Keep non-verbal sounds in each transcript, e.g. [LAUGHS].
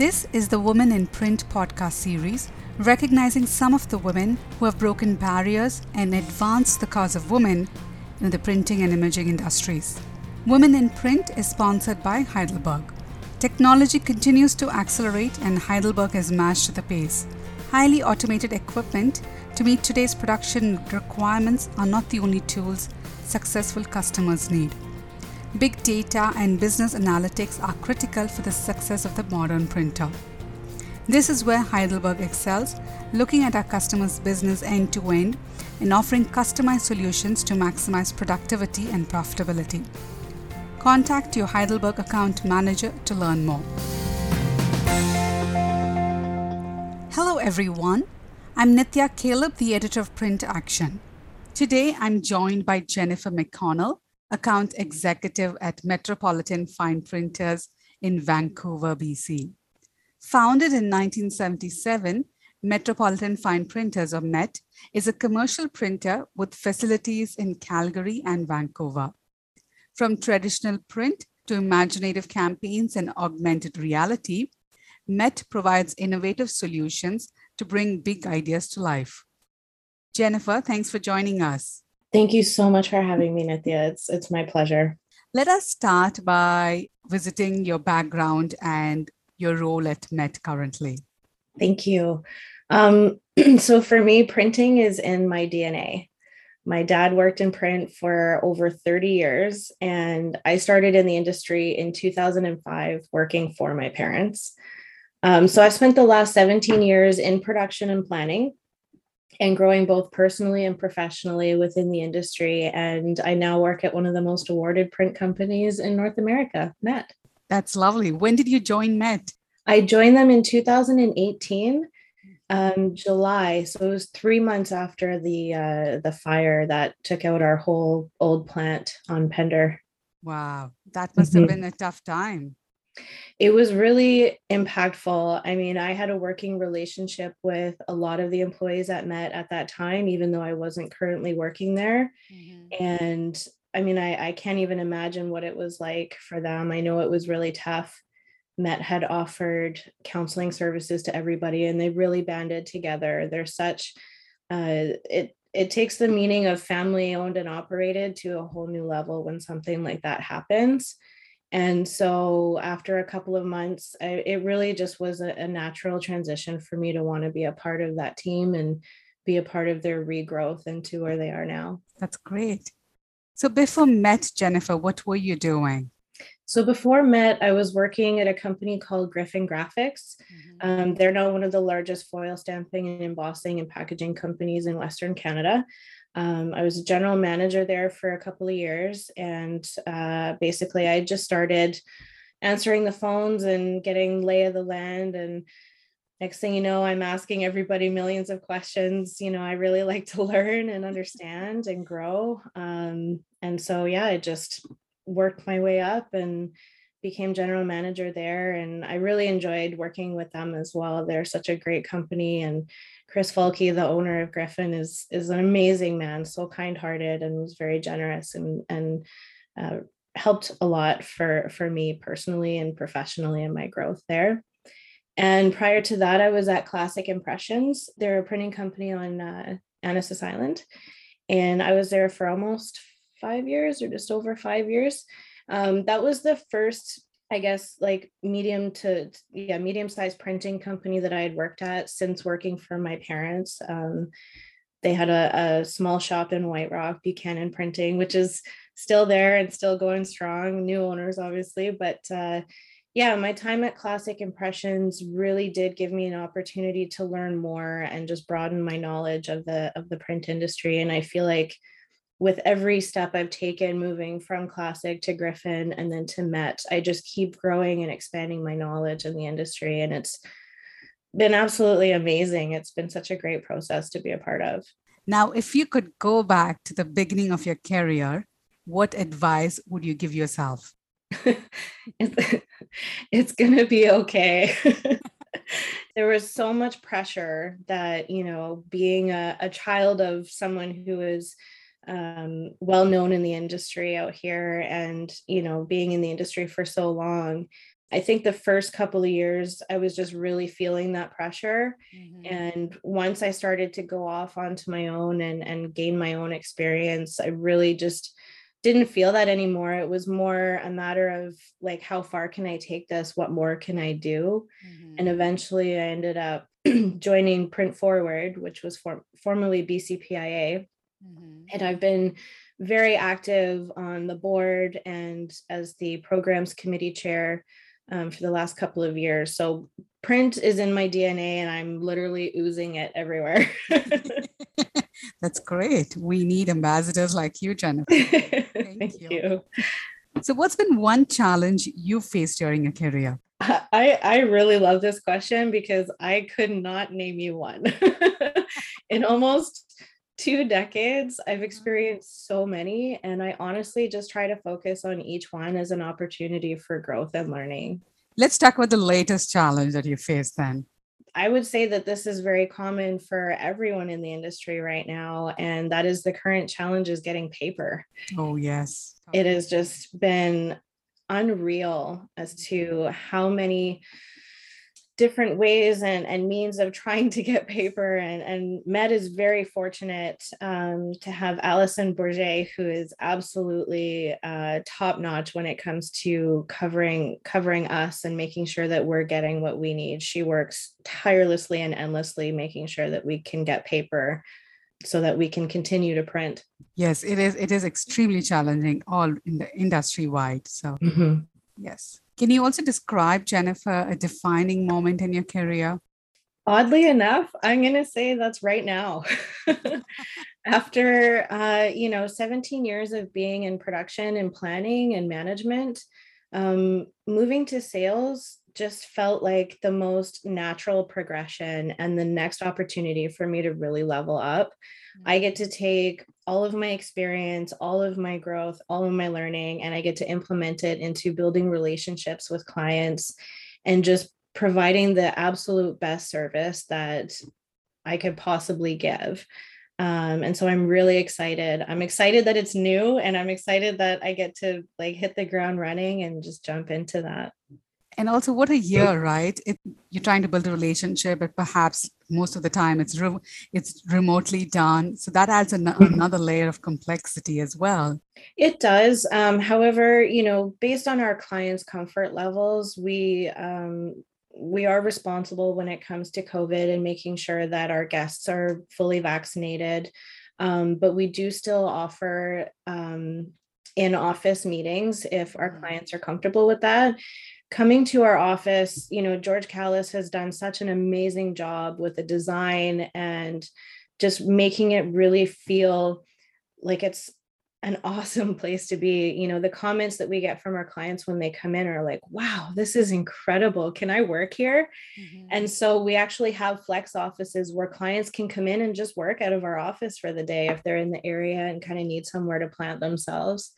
This is the Women in Print podcast series, recognizing some of the women who have broken barriers and advanced the cause of women in the printing and imaging industries. Women in Print is sponsored by Heidelberg. Technology continues to accelerate, and Heidelberg has matched the pace. Highly automated equipment to meet today's production requirements are not the only tools successful customers need. Big data and business analytics are critical for the success of the modern printer. This is where Heidelberg excels, looking at our customers' business end to end and offering customized solutions to maximize productivity and profitability. Contact your Heidelberg account manager to learn more. Hello, everyone. I'm Nithya Caleb, the editor of PrintAction. Today, I'm joined by Jennifer McConnell, account executive at Metropolitan Fine Printers in Vancouver, BC. Founded in 1977, Metropolitan Fine Printers, or MET, is a commercial printer with facilities in Calgary and Vancouver. From traditional print to imaginative campaigns and augmented reality, MET provides innovative solutions to bring big ideas to life. Jennifer, thanks for joining us. Thank you so much for having me, Nithya. It's, it's my pleasure. Let us start by visiting your background and your role at MET currently. Thank you. Um, [CLEARS THROAT] so, for me, printing is in my DNA. My dad worked in print for over 30 years, and I started in the industry in 2005 working for my parents. Um, so, I've spent the last 17 years in production and planning and growing both personally and professionally within the industry. And I now work at one of the most awarded print companies in North America, MET. That's lovely. When did you join MET? I joined them in 2018, um, July. So it was three months after the uh, the fire that took out our whole old plant on Pender. Wow, that must have mm-hmm. been a tough time it was really impactful. I mean, I had a working relationship with a lot of the employees at Met at that time, even though I wasn't currently working there. Mm-hmm. And I mean, I, I can't even imagine what it was like for them. I know it was really tough. Met had offered counseling services to everybody and they really banded together. They're such, uh, it, it takes the meaning of family owned and operated to a whole new level when something like that happens and so after a couple of months I, it really just was a, a natural transition for me to want to be a part of that team and be a part of their regrowth into where they are now. That's great. So before met jennifer what were you doing? So before met i was working at a company called griffin graphics. Mm-hmm. um, they're now one of the largest foil stamping and embossing and packaging companies in western canada um, I was a general manager there for a couple of years, and uh, basically, I just started answering the phones and getting lay of the land. And next thing you know, I'm asking everybody millions of questions. You know, I really [LAUGHS] like to learn and understand and grow. Um, and so, yeah, I just worked my way up and became general manager there and I really enjoyed working with them as well. They're such a great company and Chris Falke, the owner of Griffin, is is an amazing man, so kind-hearted and was very generous and and uh, helped a lot for for me personally and professionally in my growth there. And prior to that, I was at Classic Impressions. They're a printing company on uh, Annacis Island, and I was there for almost five years or just over five years. Um, that was the first I guess like medium to yeah medium sized printing company that I had worked at since working for my parents. Um, they had a, a, small shop in White Rock, Buchanan Printing, which is still there and still going strong. New owners, obviously, but uh, yeah, my time at Classic Impressions really did give me an opportunity to learn more and just broaden my knowledge of the of the print industry. And I feel like with every step I've taken moving from classic to Griffin and then to Met, I just keep growing and expanding my knowledge in the industry. And it's been absolutely amazing. It's been such a great process to be a part of. Now, if you could go back to the beginning of your career, what advice would you give yourself? [LAUGHS] it's, it's going to be okay. [LAUGHS] there was so much pressure that, you know, being a, a child of someone who is um, well known in the industry out here and you know being in the industry for so long I think the first couple of years, I was just really feeling that pressure. Mm-hmm. And once I started to go off onto my own and, and gain my own experience, I really just didn't feel that anymore. It was more a matter of like, how far can I take this? What more can I do? Mm-hmm. And eventually I ended up [CLEARS THROAT] joining Print Forward, which was for, formerly BCPIA. Mm-hmm. And I've been very active on the board and as the programs committee chair um, for the last couple of years. So print is in my DNA and I'm literally oozing it everywhere. [LAUGHS] That's great. We need ambassadors like you, Jennifer. [LAUGHS] Thank, Thank you. you. So, what's been one challenge you faced during your career? I, I really love this question because I could not name you one. [LAUGHS] in almost two decades, I've mm-hmm. experienced so many, and I honestly just try to focus on each one as an opportunity for growth and learning. Let's talk about the latest challenge that you face then. I would say that this is very common for everyone in the industry right now, and that is the current challenge is getting paper. Oh, yes. It has just been unreal as to how many different ways and, and means of trying to get paper. And, and Met is very fortunate um, to have Allison Bourget, who is absolutely uh, top notch when it comes to covering covering us and making sure that we're getting what we need. She works tirelessly and endlessly making sure that we can get paper so that we can continue to print. Yes, it is. It is extremely challenging all in the industry wide. So mm-hmm. yes. Can you also describe, Jennifer, a defining moment in your career? Oddly enough, I'm going to say that's right now. [LAUGHS] After, uh, you know, 17 years of being in production and planning and management, um, moving to sales just felt like the most natural progression and the next opportunity for me to really level up. I get to take all of my experience, all of my growth, all of my learning, and I get to implement it into building relationships with clients and just providing the absolute best service that I could possibly give. Um, and so I'm really excited. I'm excited that it's new and I'm excited that I get to like hit the ground running and just jump into that and also what a year right? It, you're trying to build a relationship but perhaps most of the time it's re- it's remotely done. So that adds an- mm-hmm. another layer of complexity as well. It does. Um, however you know based on our clients comfort levels we um, we are responsible when it comes to covid and making sure that our guests are fully vaccinated. Um, but we do still offer um, in office meetings if our mm-hmm. clients are comfortable with that coming to our office, you know, George Callis has done such an amazing job with the design and just making it really feel like it's an [LAUGHS] awesome place to be. You know, the comments that we get from our clients when they come in are like, wow, this is incredible. Can I work here? Mm-hmm. And so we actually have flex offices where clients can come in and just work out of our office for the day if they're in the area and kind of need somewhere to plant themselves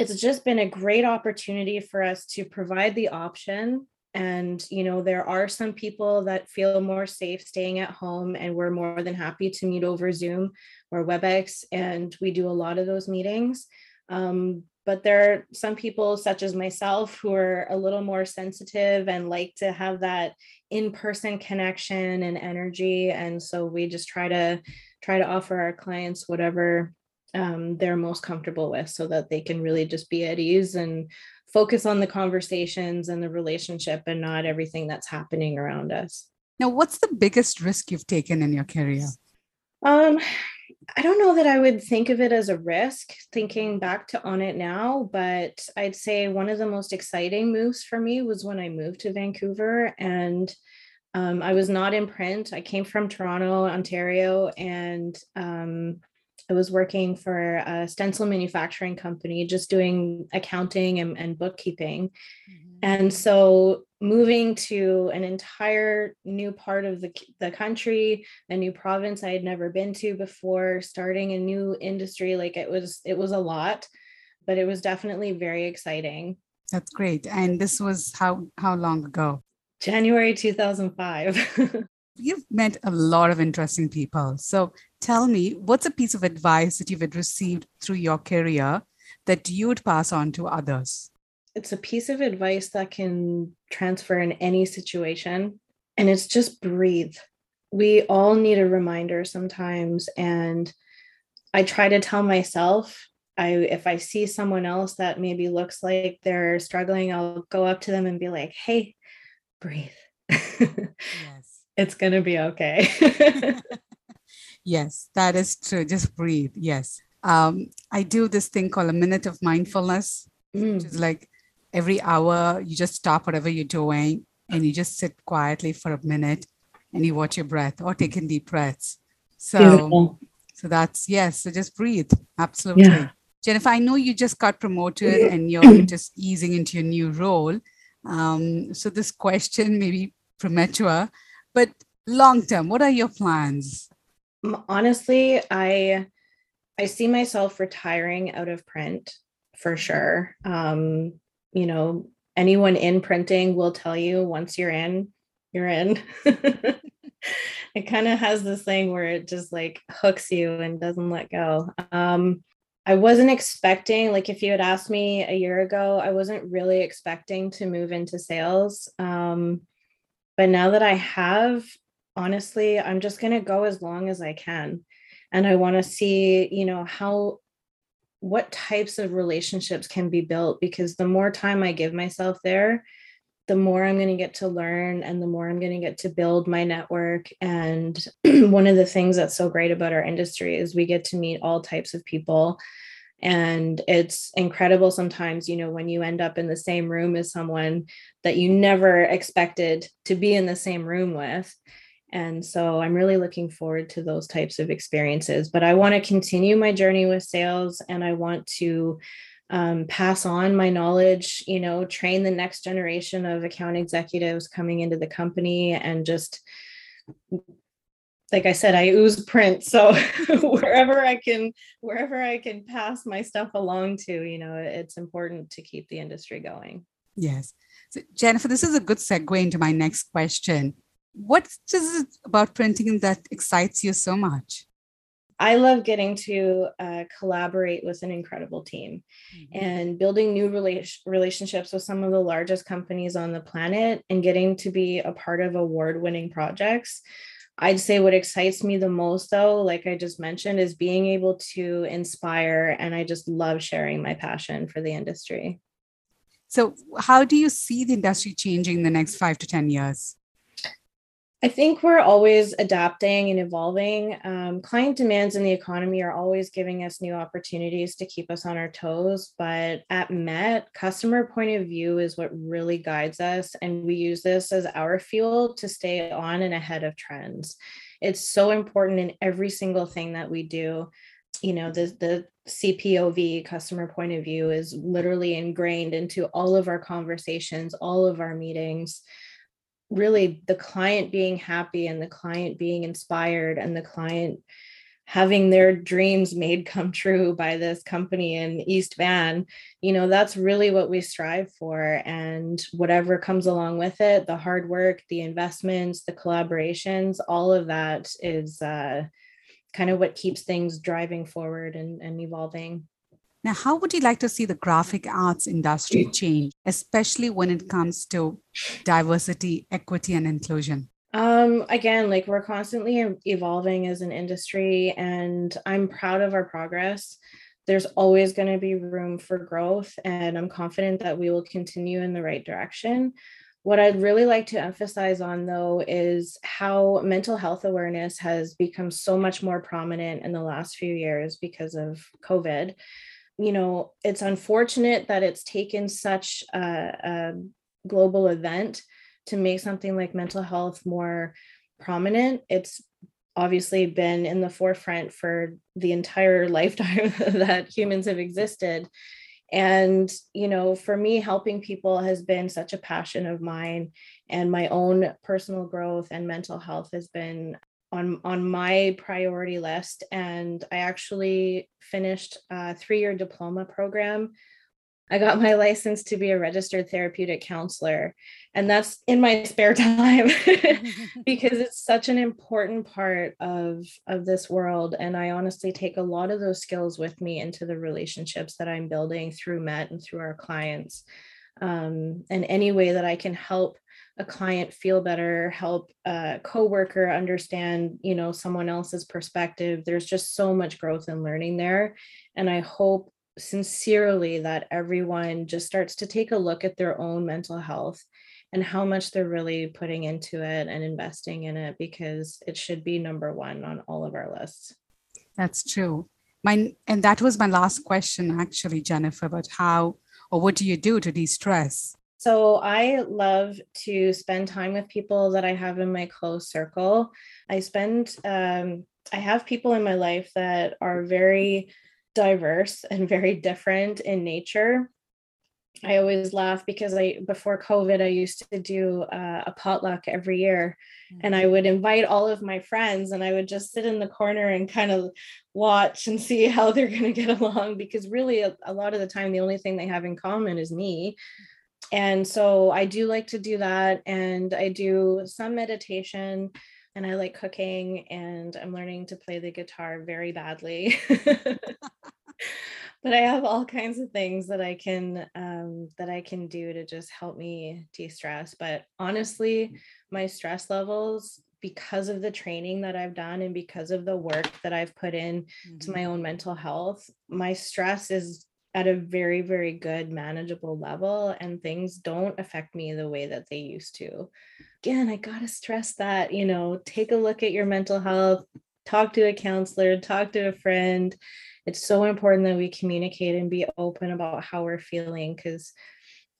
it's just been a great opportunity for us to provide the option. And you know there are some people that feel more safe staying at home and we're more than happy to meet over zoom or webex and we do a lot of those meetings. Um, but there are some people such as myself who are a little more sensitive and like to have that in-person connection and energy. And so we just try to try to offer our clients whatever um, they're most comfortable with so that they can really just be at ease and focus on the conversations and the relationship and not everything that's happening around us. Now, what's the biggest risk you've taken in your career? Um, I don't know that I would think of it as a risk thinking back to on it now, but I'd say one of the most exciting moves for me was when I moved to Vancouver and um, I was not in print. I came from Toronto, Ontario, and um, I was working for a stencil manufacturing company, just doing accounting and, and bookkeeping. Mm-hmm. And so moving to an entire new part of the, the country, a new province I had never been to before, starting a new industry, like it was, it was a lot, but it was definitely very exciting. That's great. And this was how how long ago? January 2005. [LAUGHS] You've met a lot of interesting people. So tell me, what's a piece of advice that you've received through your career that you would pass on to others? it's a piece of advice that can transfer in any situation and it's just breathe. We all need a reminder sometimes and i try to tell myself i if i see someone else that maybe looks like they're struggling i'll go up to them and be like hey breathe. [LAUGHS] Yes. It's going to be okay [LAUGHS] [LAUGHS] yes that is true just breathe yes um, i do this thing called a minute of mindfulness mm. which is like every hour you just stop whatever you're doing and you just sit quietly for a minute and you watch your breath or take in deep breaths. So, Beautiful. so that's yes. So just breathe. Absolutely. Yeah. Jennifer, I know you just got promoted and you're [CLEARS THROAT] just easing into your new role. Um, so this question may be premature, but long term, what are your plans? Honestly, I I see myself retiring out of print for sure. Um, you know, anyone in printing will tell you once you're in, you're in. [LAUGHS] it kind of has this thing where it just like hooks you and doesn't let go. Um, I wasn't expecting, like, if you had asked me a year ago, I wasn't really expecting to move into sales. Um, but now that I have, honestly, I'm just going to go as long as I can. And I want to see, you know, how what types of relationships can be built because the more time I give myself there, the more I'm going to get to learn and the more I'm going to get to build my network. And [CLEARS THROAT] one of the things that's so great about our industry is we get to meet all types of people. And it's incredible sometimes, you know, when you end up in the same room as someone that you never expected to be in the same room with. And so I'm really looking forward to those types of experiences. But I want to continue my journey with sales and I want to um, pass on my knowledge, you know, train the next generation of account executives coming into the company and just like I said, I ooze print. So [LAUGHS] wherever I can, wherever I can pass my stuff along to, you know, it's important to keep the industry going. Yes. So Jennifer, this is a good segue into my next question what is it about printing that excites you so much? I love getting to uh, collaborate with an incredible team mm-hmm. and building new rela- relationships with some of the largest companies on the planet and getting to be a part of award winning projects. I'd say what excites me the most, though, like I just mentioned, is being able to inspire. And I just love sharing my passion for the industry. So, how do you see the industry changing in the next five to 10 years? I think we're always adapting and evolving. Um, client demands in the economy are always giving us new opportunities to keep us on our toes. But at MET, customer point of view is what really guides us. And we use this as our fuel to stay on and ahead of trends. It's so important in every single thing that we do. You know, the, the CPOV, customer point of view, is literally ingrained into all of our conversations, all of our meetings really the client being happy and the client being inspired and the client having their dreams made come true by this company in East Van, you know, that's really what we strive for. And whatever comes along with it, the hard work, the investments, the collaborations, all of that is uh, kind of what keeps things driving forward and, and evolving. Now, how would you like to see the graphic arts industry change, especially when it comes to diversity, equity, and inclusion? Um, again, like we're constantly evolving as an industry, and I'm proud of our progress. There's always going to be room for growth, and I'm confident that we will continue in the right direction. What I'd really like to emphasize on, though, is how mental health awareness has become so much more prominent in the last few years because of COVID you know, it's unfortunate that it's taken such a, a global event to make something like mental health more prominent. It's obviously been in the forefront for the entire [LAUGHS] lifetime that humans have existed. And, you know, for me, helping people has been such a passion of mine, and my own personal growth and mental health has been on on my priority list and i actually finished a three-year diploma program. I got my license to be a registered therapeutic counselor and that's in my spare [LAUGHS] time [LAUGHS] because it's such an important part of of this world and i honestly take a lot of those skills with me into the relationships that i'm building through met and through our clients um, and any way that I can help a client feel better, help a coworker understand, you know, someone else's perspective. There's just so much growth and learning there. And I hope sincerely that everyone just starts to take a look at their own mental health and how much they're really putting into it and investing in it because it should be number one on all of our lists. That's true. My and that was my last question actually, Jennifer, about how or what do you do to de-stress? So I love to spend time with people that I have in my close circle. I spend um, I have people in my life that are very diverse and very different in nature. I always laugh because I before COVID I used to do uh, a potluck every year, mm-hmm. and I would invite all of my friends, and I would just sit in the corner and kind of watch and see how they're going to get [LAUGHS] along because really a, a, lot of the time the only thing they have in common is me. And so I do like to do that, and I do some meditation, and I like cooking, and I'm learning to play the guitar very badly. [LAUGHS] but I have all kinds of things that I can um, that I can do to just help me de-stress. But honestly, my stress levels because of the training that I've done and because of the work that I've put in mm-hmm. to my own mental health, my stress is at a very very good manageable level and things don't affect me the way that they used to. Again, I got to stress that, you know, take a look at your mental health, talk to a counselor, talk to a friend. It's so important that we communicate and be open about how we're feeling because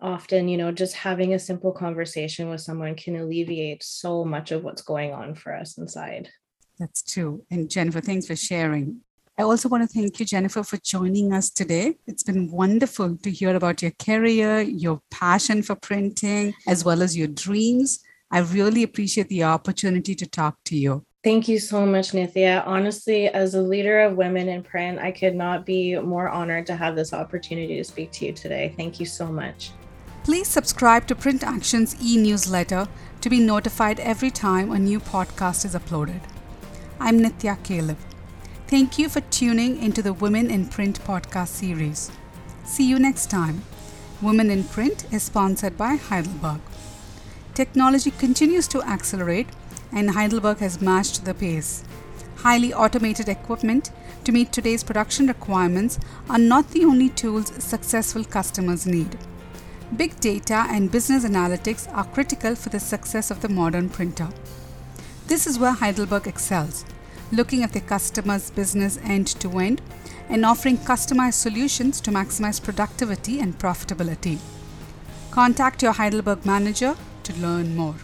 often you know just having a simple conversation with someone can alleviate so much of what's going on for us inside. That's true. And jennifer thanks for sharing I also want to thank you, Jennifer, for joining us today. It's been wonderful to hear about your career, your passion for printing, as well as your dreams. I really appreciate the opportunity to talk to you. Thank you so much, Nithya. Honestly, as a leader of women in print, I could not be more honored to have this opportunity to speak to you today. Thank you so much. Please subscribe to PrintAction's e newsletter to be notified every time a new podcast is uploaded. I'm Nithya Caleb. Thank you for tuning into the Women in Print podcast series. See you next time. Women in Print is sponsored by Heidelberg. Technology continues to accelerate and Heidelberg has matched the pace. Highly automated equipment to meet today's production requirements are not the only tools successful customers need. Big data and business analytics are critical for the success of the modern printer. This is where Heidelberg excels, looking at the customer's business end to end, and offering customized solutions to maximize productivity and profitability. Contact your Heidelberg manager to learn more.